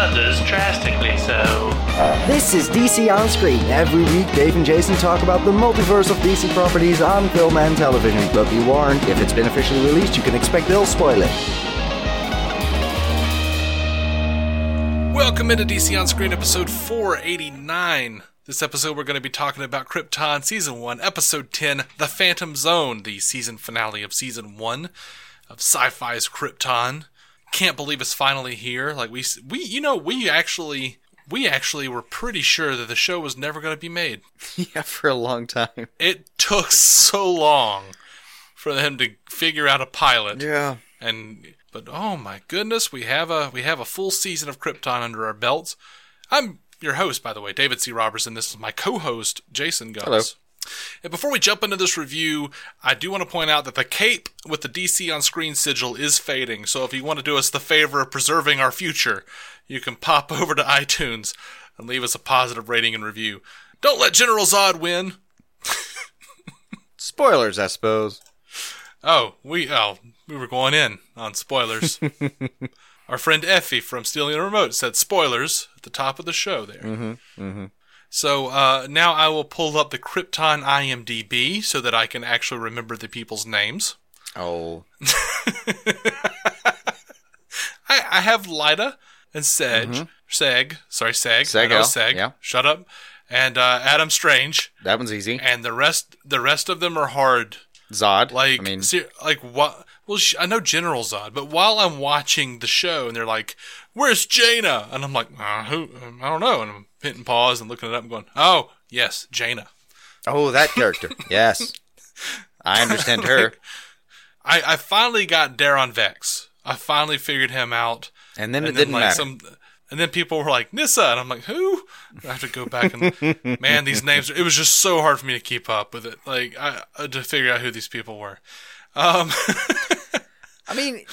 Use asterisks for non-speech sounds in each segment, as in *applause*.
Others drastically so. This is DC On Screen. Every week, Dave and Jason talk about the multiverse of DC properties on film and television. But be warned, if it's been officially released, you can expect they'll spoil it. Welcome into DC On Screen episode 489. This episode, we're going to be talking about Krypton Season 1, Episode 10, The Phantom Zone, the season finale of Season 1 of Syfy's Krypton. Can't believe it's finally here. Like, we, we, you know, we actually. We actually were pretty sure that the show was never going to be made. *laughs* Yeah, for a long time. It took so long for them to figure out a pilot. Yeah. and but oh my goodness, we have a we have a full season of Krypton under our belts. I'm your host, by the way, David C. Robertson. This is my co-host, Jason Guns. And before we jump into this review, I do want to point out that the cape with the DC on screen sigil is fading. So if you want to do us the favor of preserving our future, you can pop *laughs* over to iTunes and leave us a positive rating and review. Don't let General Zod win. Spoilers, I suppose. Oh, we oh we were going in on spoilers. *laughs* Our friend Effie from Stealing a Remote said spoilers at the top of the show there. Mm-hmm, So uh, now I will pull up the Krypton IMDb so that I can actually remember the people's names. Oh. *laughs* I, I have Lyta and Sedge, Seg, sorry Seg, Seg, know Seg, yeah. shut up, and uh, Adam Strange, That one's easy. and the rest the rest of them are hard. Zod. Like, I mean, ser- like what? Well, I know General Zod, but while I'm watching the show and they're like, "Where's Jayna?" and I'm like, uh, "Who? um, I don't know." And I'm hitting pause and looking it up and going, "Oh, yes, Jayna." oh, that character. *laughs* yes. I understand her. *laughs* I, I finally got Daron Vex. I finally figured him out. And then and it didn't like matter. some, and then people were like Nyssa, and I'm like, "Who?" I have to go back and *laughs* man, these names. It was just so hard for me to keep up with it. Like I to figure out who these people were. Um, I mean,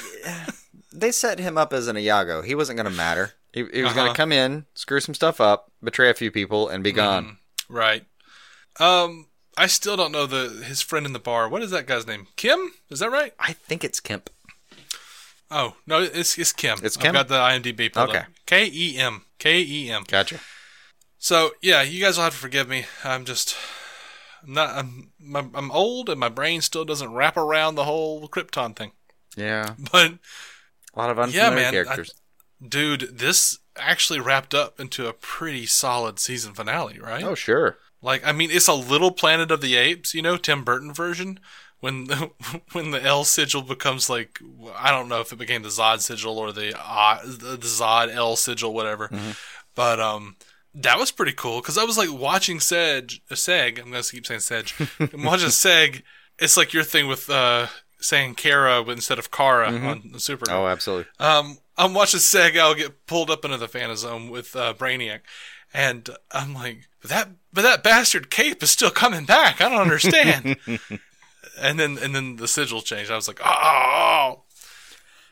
they set him up as an Iago. He wasn't going to matter. He, he was going Uh-huh. to come in, screw some stuff up, betray a few people, and be gone. Right. Um, I still don't know the his friend in the bar. What is that guy's name? Kim? Is that right? I think it's Kemp. Oh no, it's it's Kim. It's Kim? I've got the IMDb. pulled Okay. K E M. K E M. Gotcha. So yeah, you guys will have to forgive me. I'm just I'm not. I'm I'm old and my brain still doesn't wrap around the whole Krypton thing. Yeah. *laughs* But A lot of Yeah, unfamiliar man, I- characters. dude, this actually wrapped up into a pretty solid season finale, right? oh, sure. Like, I mean, it's a little Planet of the Apes, you know, Tim Burton version. When the *laughs* when the L sigil becomes like, I don't know if it became the Zod sigil or the uh, the Zod L sigil, whatever. But um, that was pretty cool because I was like watching Seg, Seg. I'm gonna keep saying Seg. *laughs* I'm watching Seg. It's like your thing with uh saying Kara instead of Kara on the Super. Oh, absolutely. Um, I'm watching Seg-El get pulled up into the Phantasm with uh, Brainiac, and I'm like, that, but that bastard Cape is still coming back. I don't understand. *laughs* and then, and then the sigil changed. I was like, oh,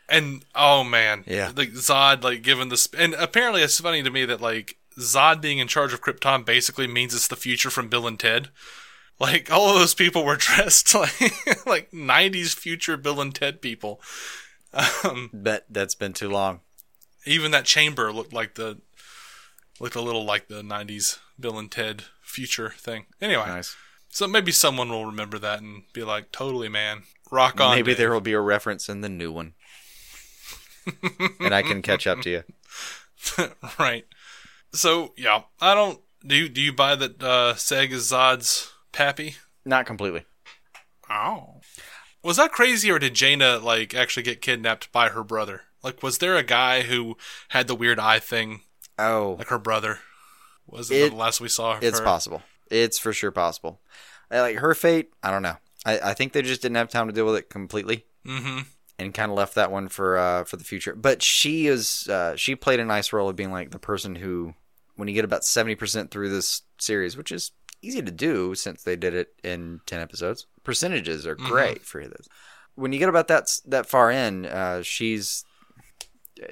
and oh man, Yeah. like Zod, like given this, and apparently it's funny to me that like Zod being in charge of Krypton basically means it's the future from Bill and Ted. Like all of those people were *laughs* dressed like like '90s future Bill and Ted people. Um, Bet that's been too long. even that chamber looked like the looked a little like the 90s bill and ted future thing anyway Nice. so maybe someone will remember that and be like totally man rock on Maybe Dave." there will be a reference in the new one. *laughs* and I can catch up to you. *laughs* right so yeah i don't do you, do you buy that uh seg is zod's pappy Not completely. oh was that crazy or did jayna like actually get kidnapped by her brother like was there a guy who had the weird eye thing Oh, like her brother was it, It- the last we saw of it's her? possible. It's for sure possible. Uh, Like her fate, I don't know. I, I think they just didn't have time to deal with it completely. mm-hmm and kind of left that one for uh, for the future. But she is uh, she played a nice role of being like the person who, when you get about seventy percent through this series, which is easy to do since they did it in ten episodes, percentages are great for this. when you get about that that far in, uh, she's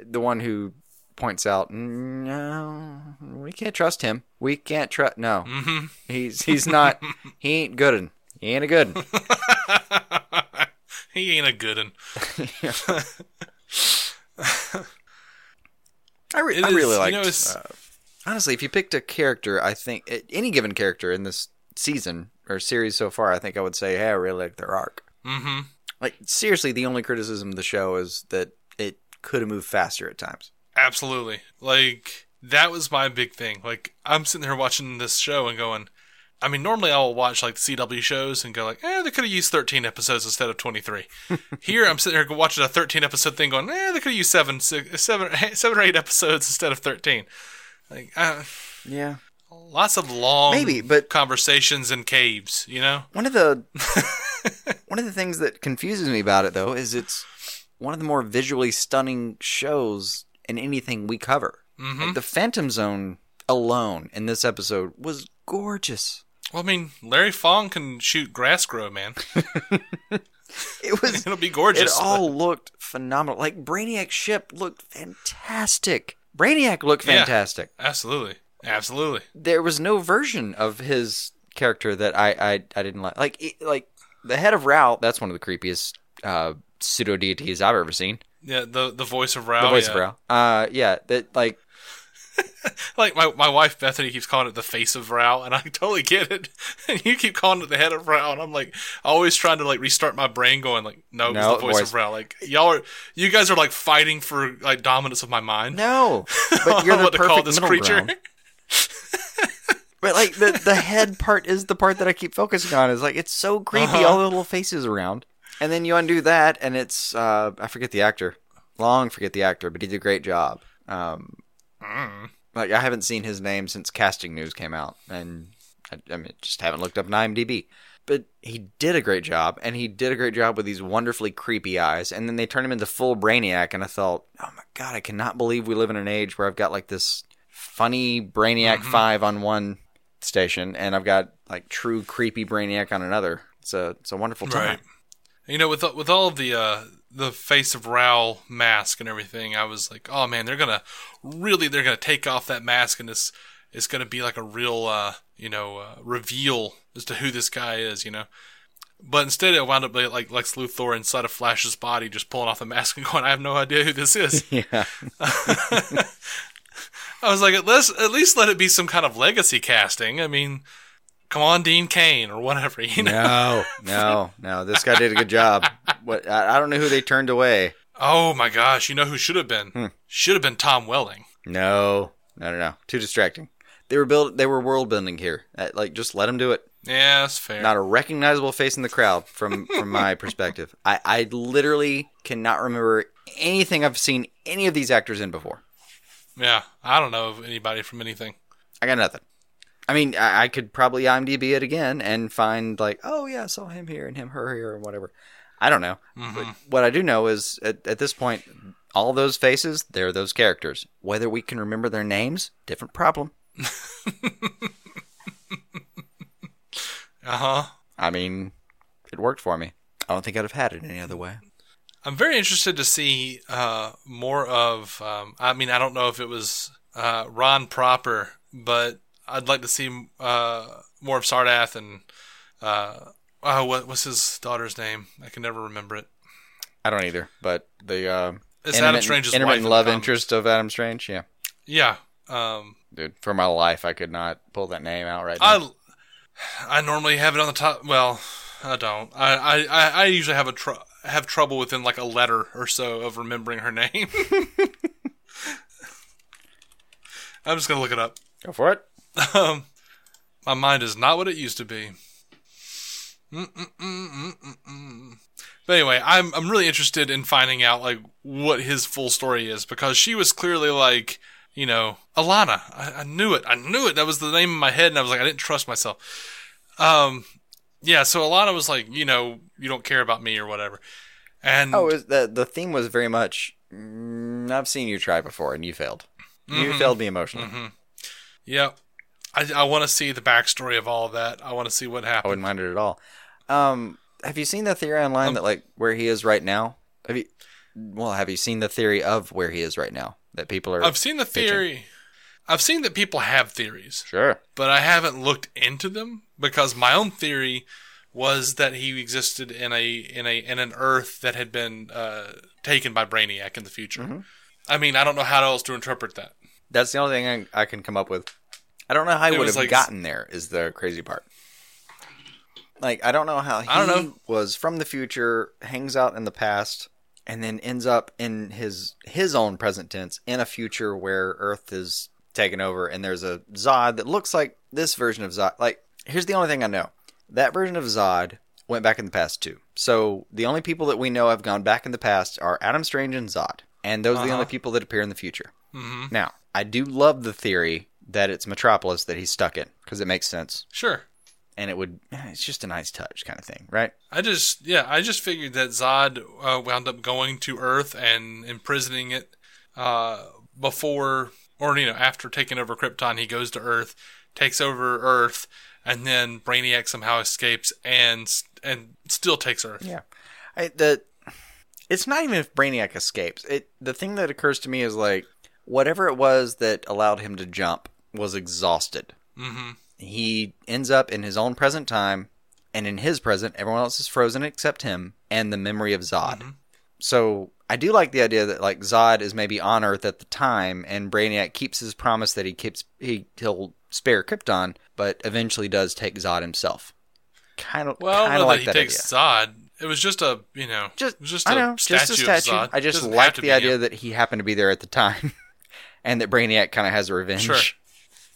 the one who points out, no, we can't trust him. We can't trust. No, Mm-hmm. he's he's not. *laughs* he ain't good. He ain't a good. *laughs* he ain't a good one. *laughs* I, re- I really like. you know, uh, honestly, if you picked a character, I think any given character in this season or series so far, I think I would say, hey, I really like their arc. Mm-hmm. Like seriously, the only criticism of the show is that it could have moved faster at times. Absolutely. Like that was my big thing. Like I'm sitting here watching this show and going. I mean, normally I'll watch like the CW shows and go like, eh, they could have used 13 episodes instead of 23. *laughs* here, I'm sitting here watching a 13 episode thing, going, eh, they could have used seven, six, seven, *laughs* seven or eight episodes instead of 13. Like, uh, Yeah. lots of long, Maybe, but- conversations in caves. You know? One of the *laughs* one of the things that confuses me about it though is it's one of the more visually stunning shows in anything we cover. Mm-hmm. Like the Phantom Zone alone in this episode was gorgeous. Well, I mean, Larry Fong can shoot grass grow, man. *laughs* It was *laughs* It'll be gorgeous. It all looked phenomenal. Like Brainiac's ship looked fantastic. Brainiac looked Yeah. fantastic. Absolutely, absolutely. There was no version of his character that I I, I didn't like. Like it- like the head of Rao. That's one of the creepiest uh, pseudo deities I've ever seen. Yeah, the the voice of Rao. The voice yeah. of Rao. Uh, yeah. That like *laughs* Like my, my wife Bethany keeps calling it the face of Rao, and I *laughs* totally get it. *laughs* And you keep calling it the head of Rao, and I'm like always trying to like restart my brain, going like, no, it's the voice, voice. of Rao. Like y'all are, you guys are like fighting for like dominance of my mind. no, but you're the what to call this middle creature. ground. But like the the head part is the part that I keep focusing on. Is like it's so creepy, Uh-huh. all the little faces around, and then you undo that, and it's uh, I forget the actor, long forget the actor, but he did a great job. Um, Mm. like I haven't seen his name since casting news came out, and I, I mean just haven't looked up an IMDb. But he did a great job, and he did a great job with these wonderfully creepy eyes. And then they turned him into full Brainiac, and I thought, oh my god, I cannot believe we live in an age where I've got like this funny Brainiac Mm-hmm. Five on one station, and I've got like true creepy Brainiac on another. It's a it's a wonderful time. Right. You know, with with all of the uh, the face of Rao mask and everything, I was like, oh man, they're gonna really they're gonna take off that mask and it's it's gonna be like a real uh, you know uh, reveal as to who this guy is. You know. But instead, it wound up like Lex Luthor inside of Flash's body, just pulling off the mask and *laughs* going, "I have no idea who this is." *laughs* Yeah, *laughs* I was like, at least, at least let it be some kind of legacy casting. I mean, come on, Dean Cain or whatever. You know? no, no, no. This guy did a good job. What I, I don't know who they turned away. Oh my gosh, you know who should have been? Should have been Tom Welling. No, no, no, no. Too distracting. They were build. They were world building here. Uh, Like, just let them do it. Yeah, that's fair. Not a recognizable face in the crowd from from my *laughs* perspective. I I literally cannot remember anything I've seen any of these actors in before. yeah, I don't know of anybody from anything. I got nothing. I mean, I, I could probably IMDb it again and find like, oh yeah, I saw him here and him, her here, and whatever. I don't know. But what I do know is at, at this point, all those faces, they're those characters. Whether we can remember their names, different problem. *laughs* Uh huh. I mean, it worked for me. I don't think I'd have had it any other way. I'm very interested to see uh, more of. Um, I mean, I don't know if it was uh, Rann proper, but I'd like to see uh, more of Sardath and. Uh, oh, what was his daughter's name? I can never remember it. I don't either. But the uh, It's Adam Strange's intermittent love interest of Adam Strange. Yeah, Yeah. Um, dude. For my life, I could not pull that name out right now. I I normally have it on the top. Well, I don't. I I, I I usually have a tr- have trouble within like a letter or so of remembering her name. *laughs* I'm just gonna look it up. Go for it. Um, my mind is not what it used to be. Mm-mm-mm-mm-mm-mm. But anyway, I'm I'm really interested in finding out like what his full story is because she was clearly like you know Alanna. I, I knew it. I knew it. That was the name in my head, and I was like I didn't trust myself. Um, yeah. So Alanna was like, you know, you don't care about me or whatever. And Oh, is the the theme was very much. Mm, I've seen you try before, and you failed. Mm-hmm. You failed me emotionally. yeah, I I want to see the backstory of all of that. I want to see what happened. I wouldn't mind it at all. Um, have you seen the theory online Um, that like where he is right now? Have you? Well, have you seen the theory of where he is right now? That people are. I've seen the pitching? theory. I've seen that people have theories, Sure. but I haven't looked into them because my own theory was that he existed in a in a in an Earth that had been uh, taken by Brainiac in the future. Mm-hmm. I mean, I don't know how else to interpret that. That's the only thing I, I can come up with. I don't know how he would have like- gotten there. Is the crazy part. Like I don't know how he I don't know. was from the future, hangs out in the past, and then ends up in his his own present tense in a future where Earth is taken over, and there's a Zod that looks like this version of Zod. Like here's the only thing I know: that version of Zod went back in the past too. So the only people that we know have gone back in the past are Adam Strange and Zod, and those are the Uh-huh. only people that appear in the future. hmm Now, I do love the theory that it's Metropolis that he's stuck in because it makes sense, Sure. and it would. It's just a nice touch, kind of thing, right? I just yeah, I just figured that Zod uh, wound up going to Earth and imprisoning it uh, before, or you know, after taking over Krypton, he goes to Earth, takes over Earth, and then Brainiac somehow escapes and and still takes Earth. Yeah. I, the it's not even if Brainiac escapes. It the thing that occurs to me is like whatever it was that allowed him to jump was exhausted. hmm He ends up in his own present time, and in his present, everyone else is frozen except him and the memory of Zod. So I do like the idea that like Zod is maybe on Earth at the time, and Brainiac keeps his promise that he keeps he he'll spare Krypton, but eventually does take Zod himself. Kind of, Well, kind of like that he that takes idea. Zod. It was just a you know Just, just I a know, statue, just a statue. of Zod. I just like the idea him. that he happened to be there at the time, *laughs* and that Brainiac kind of has a revenge. Sure.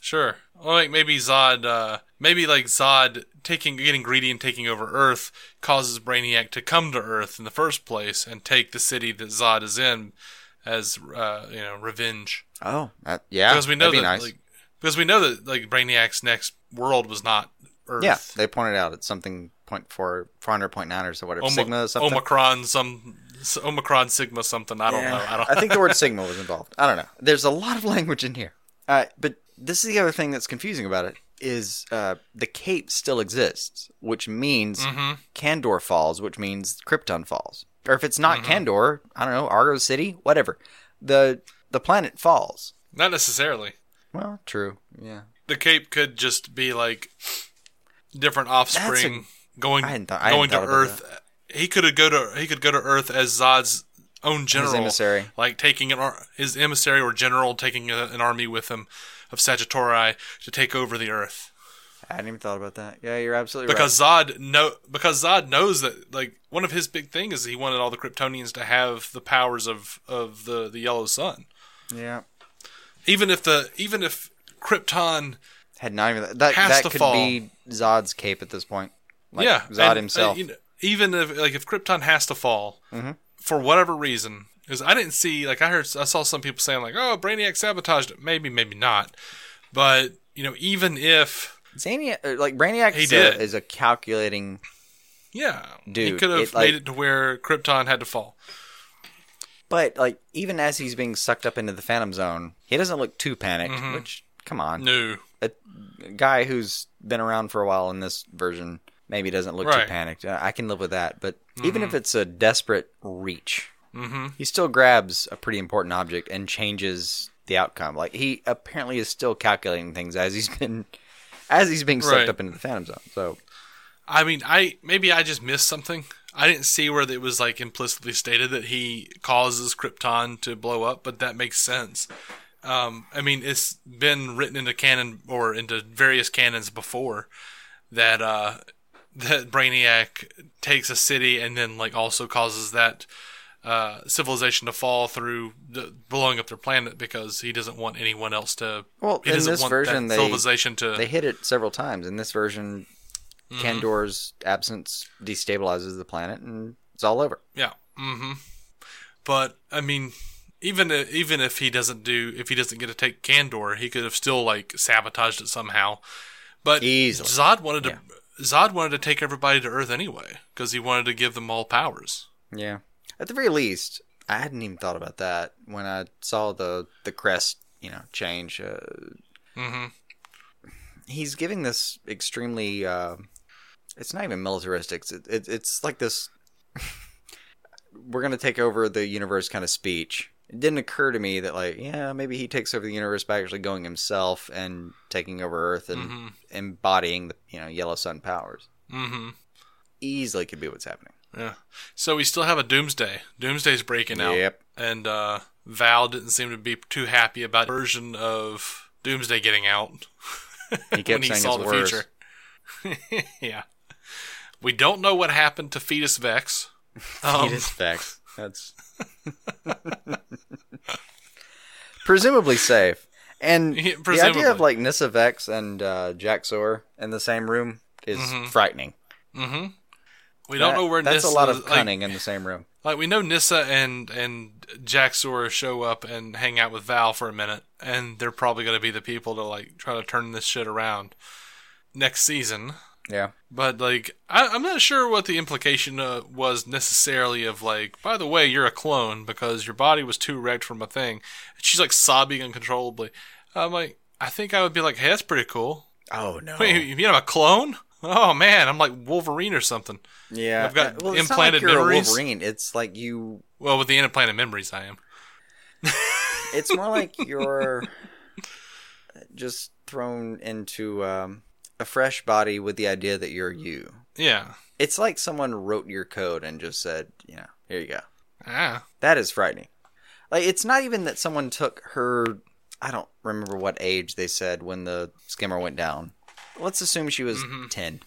Sure. Well, like maybe Zod, uh, maybe like Zod taking, getting greedy and taking over Earth causes Brainiac to come to Earth in the first place and take the city that Zod is in as, uh, you know, revenge. Oh, that, yeah, because we know that'd that, be nice. like, because we know that like Brainiac's next world was not Earth. yeah, they pointed out it's something point four, four hundred point nine or so whatever. Oma- Sigma or something. Omicron, some Omicron, Sigma, something. I don't Yeah. know. I don't. I think the word *laughs* Sigma was involved. I don't know. There's a lot of language in here. Uh, but this is the other thing that's confusing about it is uh, the cape still exists, which means Mhm. Kandor falls, which means Krypton falls. Or if it's not Mm-hmm. Kandor, I don't know, Argo City, whatever. The the planet falls. Not necessarily. Well, true. Yeah. the cape could just be like different offspring going I hadn't thought- I hadn't going to Earth. He could go to he could go to Earth as Zod's own general, emissary. like taking an ar- his emissary or general taking a, an army with him of Sagitari to take over the Earth. I hadn't even thought about that. Yeah, you're absolutely right. Because Zod know because Zod knows that like one of his big things is he wanted all the Kryptonians to have the powers of of the the Yellow Sun. Yeah. Even if the even if Krypton Had not even that. Has that to could fall. be Zod's cape at this point. Like yeah, Zod and, uh, himself. you know, even if like if Krypton has to fall Mm-hmm. for whatever reason, because I didn't see like I heard I saw some people saying like oh Brainiac sabotaged it, maybe maybe not, but you know even if Zania, uh, like Brainiac, He is, did. A, is a calculating. yeah, he Dude, could have it, like- made it to where Krypton had to fall. But like, even as he's being sucked up into the Phantom Zone, he doesn't look too panicked. Which, come on, No, a guy who's been around for a while in this version maybe doesn't look Right. too panicked. I can live with that. But even if it's a desperate reach, mm-hmm. he still grabs a pretty important object and changes the outcome. Like he apparently is still calculating things as he's been as he's being sucked Right. up into the Phantom Zone. So I mean I maybe I just missed something. I didn't see where it was like implicitly stated that he causes Krypton to blow up, but that makes sense. Um, I mean, it's been written into canon or into various canons before that uh, that Brainiac takes a city and then like also causes that uh, civilization to fall through the, blowing up their planet because he doesn't want anyone else to. Well, in this version, they- civilization to. they hit it several times. In this version, Mm-hmm. Kandor's absence destabilizes the planet and it's all over. Yeah. hmm But I mean, even even if he doesn't do, if he doesn't get to take Kandor, he could have still like sabotaged it somehow. But Easily. Zod wanted to. Zod wanted to take everybody to Earth anyway because he wanted to give them all powers. Yeah. At the very least, I hadn't even thought about that when I saw the the crest, you know, change. Uh, Mhm. He's giving this extremely uh, it's not even militaristic. It's it, it, it's like this. *laughs* we're gonna take over the universe kind of speech. It didn't occur to me that like yeah maybe he takes over the universe by actually going himself and taking over Earth and Mhm. embodying the you know Yellow Sun powers. Mm-hmm. Easily could be what's happening. Yeah. So we still have a Doomsday. Doomsday's breaking out. Yep. And uh, Val didn't seem to be too happy about the version of Doomsday getting out. He kept *laughs* when he saying saw it's the worse. future. *laughs* yeah. We don't know what happened to Fetus Vex. *laughs* Um, Fetus Vex. That's presumably safe. And Yeah, the idea of like Nyssa Vex and uh, Sawyer in the same room is frightening. Mm-hmm. We don't know where Nyssa is. that's Nyssa, a lot of like- cunning in the same room. Like we know Nyssa and and Jax-Ur show up and hang out with Val for a minute, and they're probably going to be the people to like try to turn this shit around next season. Yeah. But like, I, I'm not sure what the implication uh, was necessarily of like. By the way, you're a clone because your body was too wrecked from a thing. And she's like sobbing uncontrollably. I'm like, I think I would be like, hey, that's pretty cool. Oh no. Wait, you mean I'm a clone? Oh man, I'm like Wolverine or something. yeah. I've got Uh, well, it's implanted like memories. Wolverine. It's like you. Well, with the implanted memories, I am. *laughs* It's more like you're just thrown into um, a fresh body with the idea that you're you. Yeah. It's like someone wrote your code and just said, you know, here you go. Ah. That is frightening. Like it's not even that someone took her I don't remember what age they said when the skimmer went down. Let's assume she was 10.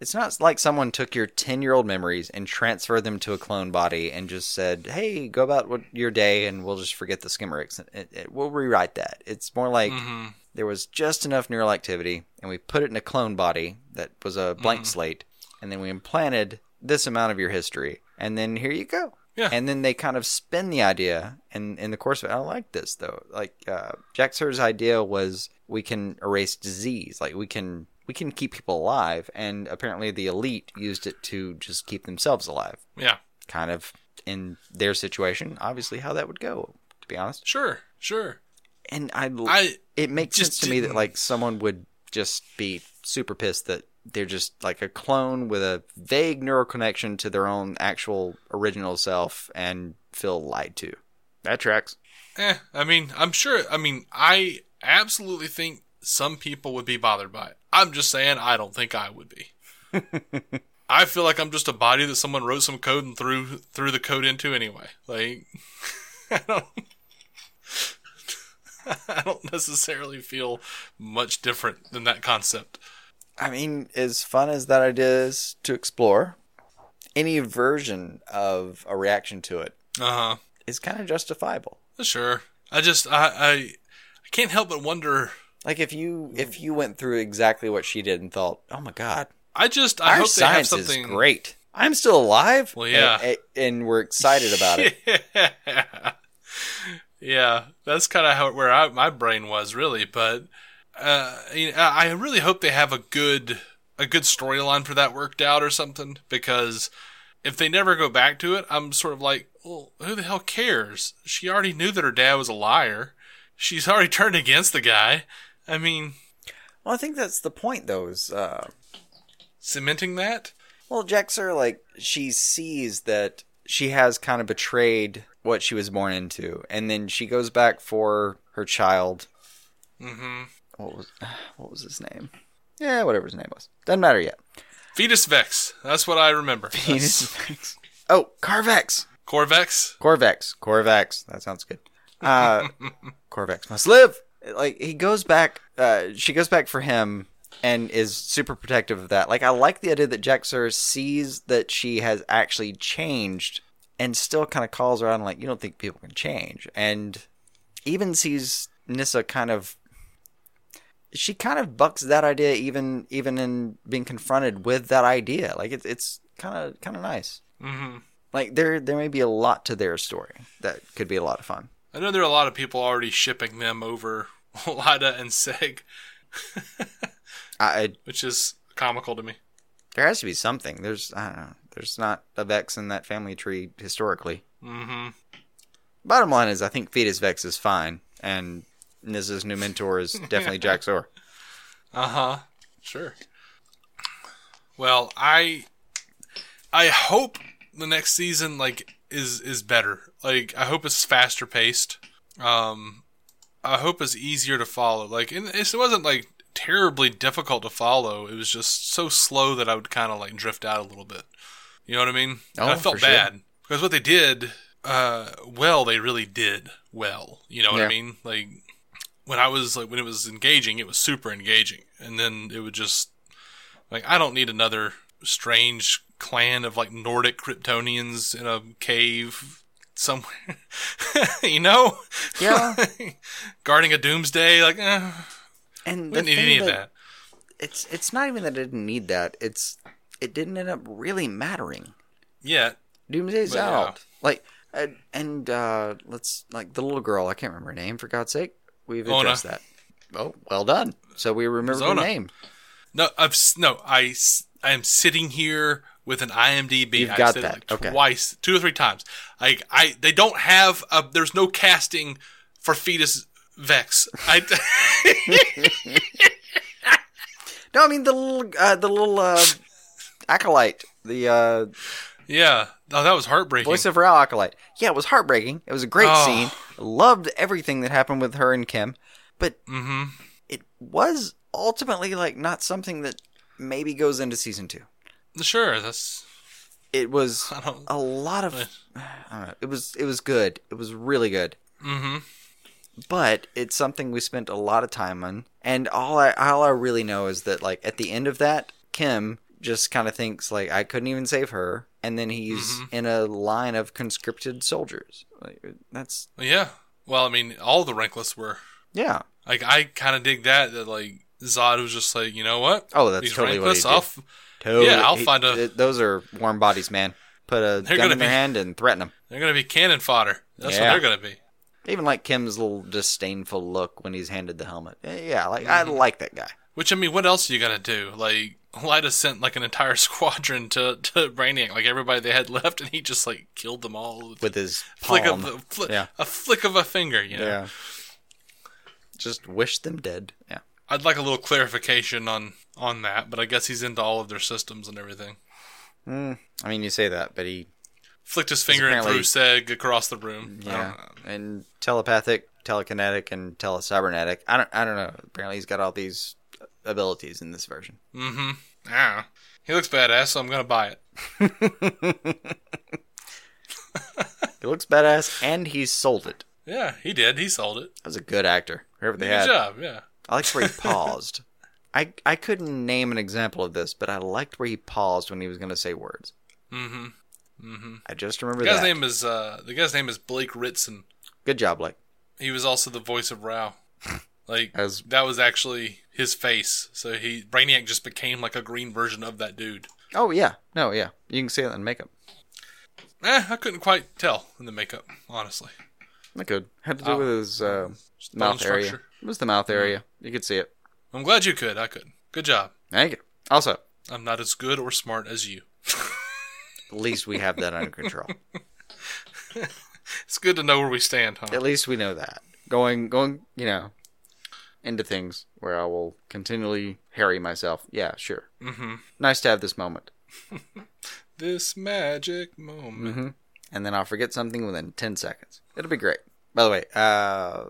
It's not like someone took your 10-year-old memories and transferred them to a clone body and just said, "Hey, go about what, your day and we'll just forget the skimmer. It, it, it- we'll rewrite that." It's more like Mm-hmm. there was just enough neural activity and we put it in a clone body that was a blank Mm-hmm. slate and then we implanted this amount of your history and then here you go Yeah. and then they kind of spin the idea and in the course of it i like this though like uh, Jax-Ur's idea was we can erase disease like we can we can keep people alive and apparently the elite used it to just keep themselves alive Yeah. kind of in their situation obviously how that would go to be honest Sure. Sure. and i, I it makes sense to me that like someone would just be super pissed that they're just like a clone with a vague neural connection to their own actual original self and feel lied to. That tracks. Eh, I mean, I'm sure. I mean, I absolutely think some people would be bothered by it. I'm just saying, I don't think I would be. *laughs* I feel like I'm just a body that someone wrote some code and threw threw the code into anyway. Like, *laughs* I don't. *laughs* I don't necessarily feel much different than that concept. I mean, as fun as that idea is to explore, any version of a reaction to it Uh huh. is kind of justifiable. Sure. I just I, I I can't help but wonder. Like if you if you went through exactly what she did and thought, "Oh my god, I just I our hope they have science is great. I'm still alive." Well, yeah. and, and we're excited about it. *laughs* yeah, yeah, that's kind of how where I, my brain was really. But uh, I I really hope they have a good a good storyline for that worked out or something. Because if they never go back to it, I'm sort of like, well, who the hell cares? She already knew that her dad was a liar. She's already turned against the guy. I mean, Well, I think that's the point, though. Is uh, cementing that. Well, Jax-Ur, like, she sees that she has kind of betrayed what she was born into, and then she goes back for her child. hmm What was *sighs* what was his name? Yeah, whatever his name was. Doesn't matter yet. Fetus Vex. That's what I remember. *laughs* Fetus That's- oh, Carvex. Corvex. Corvex. Corvex. That sounds good. Uh, *laughs* Corvex must live. Like he goes back. Uh, she goes back for him and is super protective of that. Like I like the idea that Jax-Ur sees that she has actually changed and still kind of calls and like you don't think people can change and even sees Nyssa kind of. She kind of bucks that idea even even in being confronted with that idea. Like it's it's kind of kind of nice. hmm Like there there may be a lot to their story that could be a lot of fun. I know there are a lot of people already shipping them over *laughs* Lyta and Seg, I, *laughs* which is comical to me. there has to be something. There's I don't know. There's not a Vex in that family tree historically. hmm Bottom line is, I think Fetus Vex is fine, and Niz's new mentor is *laughs* definitely Jax-Ur. Uh huh. Sure. Well, I I hope the next season like is is better. Like I hope it's faster paced. Um I hope it's easier to follow. Like and it wasn't like terribly difficult to follow. It was just so slow that I would kind of like drift out a little bit. You know what I mean? Oh, I felt for sure. bad because what they did uh well, they really did well. You know what Yeah. I mean? Like when I was like when it was engaging, it was super engaging. And then it would just like I don't need another strange clan of like Nordic Kryptonians in a cave somewhere. *laughs* you know? Yeah. *laughs* Guarding a doomsday, like eh, And didn't need any of that-. It's it's not even that I didn't need that. It's it didn't end up really mattering. Yeah. Doomsday's But, yeah. out. Like and uh let's like the little girl. I can't remember her name. For God's sake, we've Ona. addressed that. Oh, well done. So we remember the name. No, I've no. I I am sitting here with an IMDb. You've I've got that. like Okay. twice, two or three times. Like I, they don't have. A, there's no casting for fetus Vex. I, *laughs* *laughs* No, I mean the little uh, the little uh, acolyte, the uh, yeah, oh, that was heartbreaking. voice of Rao acolyte. Yeah, it was heartbreaking. It was a great Oh. scene. Loved everything that happened with her and Kim, but mm-hmm. it was ultimately like not something that maybe goes into season two. Sure, that's. It was *laughs* a lot of. I don't know. It was it was good. It was really good. Mm-hmm. but it's something we spent a lot of time on. And all I all I really know is that like at the end of that, Kim just kind of thinks like I couldn't even save her, and then he's Mm-hmm. in a line of conscripted soldiers. Like that's Yeah. Well, I mean, all the rankless were. yeah. Like, I kind of dig that. That like Zod was just like, you know what? Oh, that's These totally what he did. I'll Totally. Yeah, I'll he- find a- th- Those are warm bodies, man. Put a They're gun gonna in their be- hand and threaten them. they're gonna be cannon fodder. That's Yeah. what they're gonna be. Even like Kim's little disdainful look when he's handed the helmet. Eh, Yeah, like I like that guy. Which I mean, what else are you gonna do? Like, Lyta sent like an entire *laughs* squadron to to Brainiac, like everybody they had left, and he just like killed them all with, With his flick palm. of the fli- Yeah. a flick of a finger. You know, yeah. Just wish them dead. Yeah. I'd like a little clarification on on that, but I guess he's into all of their systems and everything. Mm, I mean, you say that, but he Flicked his finger and threw Seg across the room. Yeah, and telepathic, telekinetic, and telecybernetic. I don't, I don't know. Apparently, he's got all these abilities in this version. Mm-hmm. Yeah. He looks badass, so I'm gonna buy it. *laughs* He looks badass, and he sold it. Yeah, he did. He sold it. That was a good actor. Whoever they Good had, job. Yeah. I liked where he *laughs* paused. I I couldn't name an example of this, but I liked where he paused when he was going to say words. Mm-hmm. Mm-hmm. I just remember The guy's that. name is uh the guy's name is Blake Ritson. Good job, Blake. He was also the voice of Rao. *laughs* Like As- that was actually his face. So he Brainiac just became like a green version of that dude. Oh yeah, no, yeah, you can see it in makeup. Eh, I couldn't quite tell in the makeup, honestly. Not good. Had to do Oh. with his uh, mouth area. It was the mouth area. You could see it. I'm glad you could. I could. Good job. Thank you. Also, I'm not as good or smart as you. at least we have that under control. *laughs* *laughs* It's good to know where we stand, huh? At least we know that. Going, going, you know, into things where I will continually harry myself. Yeah, sure. Mm-hmm. Nice to have this moment. *laughs* This magic moment. Mm-hmm. And then I'll forget something within 10 seconds. It'll be great. By the way, uh,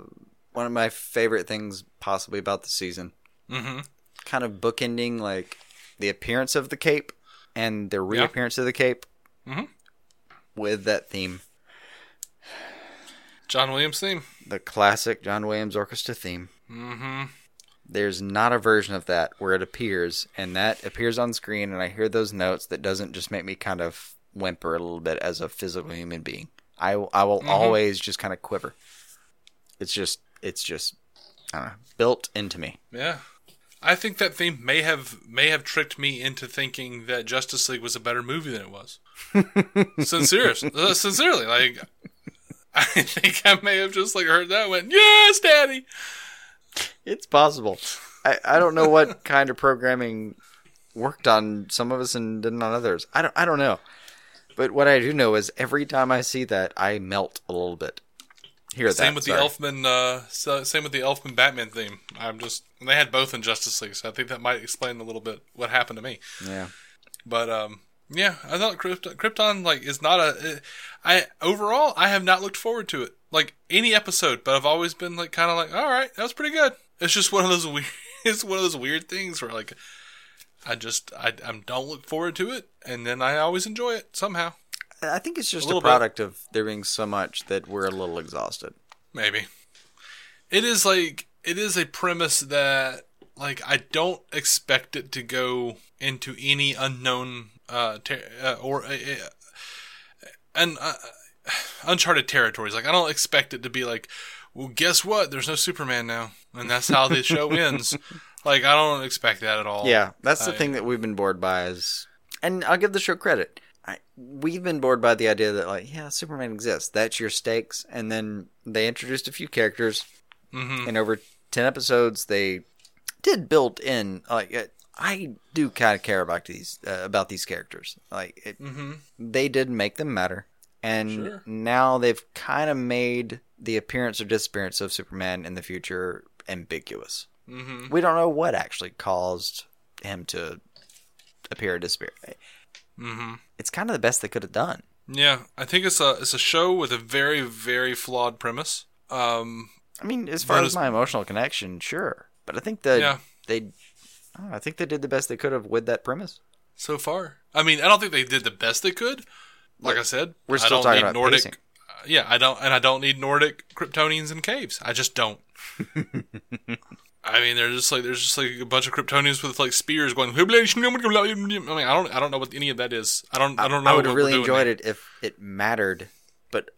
one of my favorite things possibly about the season, Mm-hmm. kind of bookending like the appearance of the cape and the reappearance of the cape Mhm. with that theme. John Williams theme. The classic John Williams orchestra theme. Mm-hmm. there's not a version of that where it appears and that appears on screen and I hear those notes that doesn't just make me kind of whimper a little bit as a physical human being. I, I will always just kind of quiver. It's just it's just I don't know, built into me. Yeah. I think that theme may have may have tricked me into thinking that Justice League was a better movie than it was. *laughs* Sincere, uh, sincerely, like *laughs* I think I may have just like heard that and went, "Yes, Daddy." It's possible. I, I don't know what *laughs* kind of programming worked on some of us and didn't on others. I don't I don't know. But what I do know is every time I see that I melt a little bit. Hear Same that. with sorry. the Elfman. Uh, so- same with the Elfman Batman theme. I'm just they had both in Justice League, so I think that might explain a little bit what happened to me. Yeah. But um, yeah, I thought Krypton, Krypton like is not a. I overall I have not looked forward to it like any episode, but I've always been like kind of like, all right, that was pretty good. It's just one of those *laughs* weird. It's one of those weird things where like I just I, I don't look forward to it, and then I always enjoy it somehow. I think it's just a, little bit. product of there being so much that we're a little exhausted. Maybe it is like it is a premise that like I don't expect it to go into any unknown uh, ter- uh or uh, uh, an uh, uncharted territories. Like I don't expect it to be like, well, guess what? There's no Superman now, and that's how the show *laughs* ends. Like I don't expect that at all. Yeah, that's the I- thing that we've been bored by is, and I'll give the show credit. I, we've been bored by the idea that like, yeah, Superman exists. That's your stakes, and then they introduced a few characters, Mhm. and over ten episodes, they did build in like. I do kind of care about these uh, about these characters. Like it, they did make them matter, and Sure. now they've kind of made the appearance or disappearance of Superman in the future ambiguous. hmm We don't know what actually caused him to appear or disappear. hmm It's kind of the best they could have done. Yeah, I think it's a it's a show with a very very flawed premise. Um, I mean, as far as my emotional connection, sure, but I think that Yeah. they, I, I think they did the best they could have with that premise. so far. I mean, I don't think they did the best they could. Like I said, We're I still don't talking need about Nordic. pacing. uh, yeah, I don't, and I don't need Nordic Kryptonians in caves. I just don't. *laughs* I mean, there's just like there's just like a bunch of Kryptonians with like spears going. I mean, I don't, I don't know what any of that is. I don't, I don't know. I would have really enjoyed there. it if it mattered, but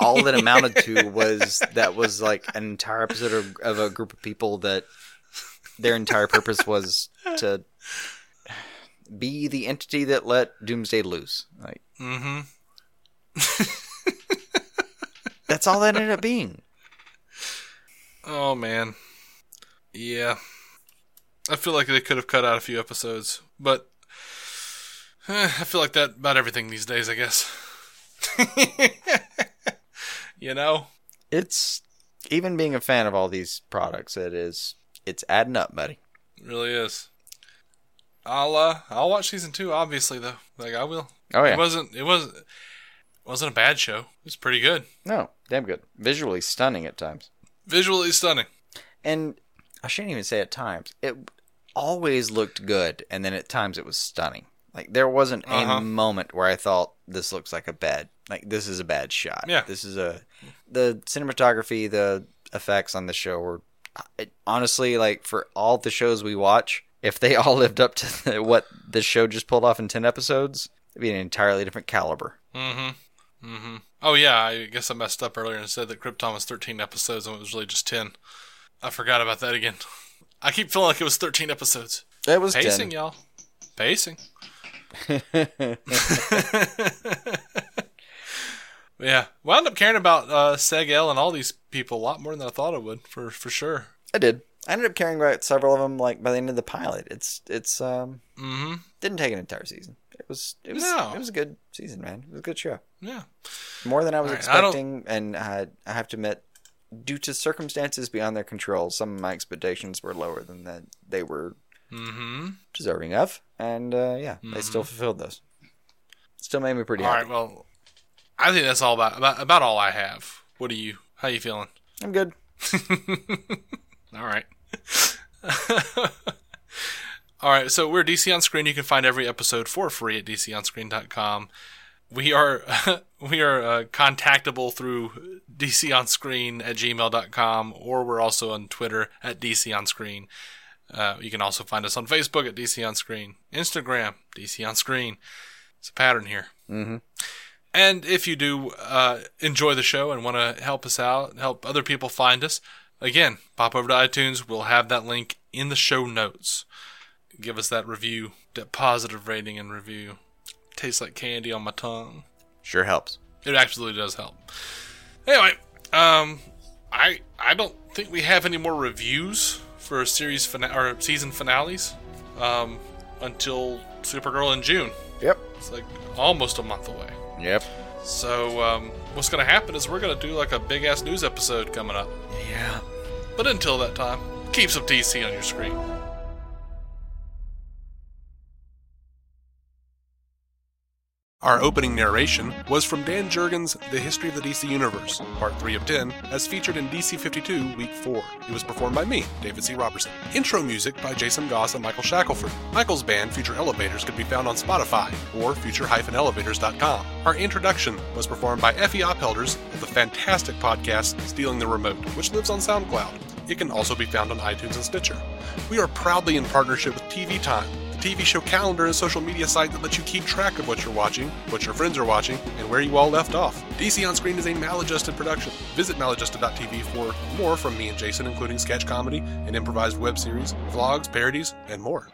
all that amounted to was that was like an entire episode of, of a group of people that their entire purpose was to be the entity that let Doomsday loose. Like, Mm-hmm. *laughs* that's all that ended up being. Oh man, yeah. I feel like they could have cut out a few episodes, but eh, I feel like that about everything these days. I guess. *laughs* you know. It's even being a fan of all these products. It is. It's adding up, buddy. It really is. I'll uh, I'll watch season two. Obviously, though, like I will. Oh yeah. It wasn't. It wasn't. It wasn't a bad show. It was pretty good. No, damn good. Visually stunning at times. Visually stunning. And I shouldn't even say at times. It always looked good, and then at times it was stunning. Like there wasn't Uh-huh. a moment where I thought this looks like a bad, like this is a bad shot. Yeah. This is a the cinematography, the effects on the show were honestly like for all the shows we watch, if they all lived up to *laughs* the, what the show just pulled off in ten episodes, it'd be an entirely different caliber. Mm-hmm. Mm-hmm. Oh yeah, I guess I messed up earlier and said that Krypton was 13 episodes and it was really just 10. I forgot about that again. I keep feeling like it was 13 episodes. It was Pacing, 10. y'all. Pacing. *laughs* *laughs* yeah, wound up caring about uh, Seg-El and all these people a lot more than I thought I would, for for sure. I did. I ended up caring about several of them. Like by the end of the pilot, it's it's um Mm-hmm. didn't take an entire season. It was it was No. it was a good season, man. It was a good show. Yeah. More than I was right, I expecting, and I I have to admit, due to circumstances beyond their control, some of my expectations were lower than that they were Mm-hmm. deserving of, and uh, yeah, they still fulfilled those. Still made me pretty All happy. right. Well, I think that's all about about about all I have. What are you? How you feeling? I'm good. *laughs* All right. *laughs* All right, so we're DC on Screen. You can find every episode for free at dconscreen.com. We are *laughs* we are uh, contactable through dconscreen at gmail.com or we're also on Twitter at DC on Screen. Uh, you can also find us on Facebook at DC on Screen, Instagram, DC on Screen. It's a pattern here. Mhm. And if you do uh, enjoy the show and want to help us out, help other people find us, again, pop over to iTunes. We'll have that link in the show notes. Give us that review, that positive rating and review. Tastes like candy on my tongue. Sure helps. It absolutely does help. Anyway, um, I I don't think we have any more reviews for series fina- or season finales um, until Supergirl in June. Yep. It's like almost a month away. Yep. So um, what's going to happen is we're going to do like a big ass news episode coming up. Yeah. But until that time, keep some DC on your screen. Our opening narration was from Dan Jurgens' The History of the DC Universe, Part 3 of 10, as featured in DC 52, Week 4. It was performed by me, David C. Robertson. Intro music by Jason Goss and Michael Shackelford. Michael's band, Future Elevators, could be found on Spotify or future-elevators.com. Our introduction was performed by Effie Ophelders of the fantastic podcast Stealing the Remote, which lives on SoundCloud. It can also be found on iTunes and Stitcher. We are proudly in partnership with TV Time, TV show calendar and social media site that lets you keep track of what you're watching, what your friends are watching, and where you all left off. DC On Screen is a maladjusted production. Visit maladjusted.tv for more from me and Jason, including sketch comedy, an improvised web series, vlogs, parodies, and more.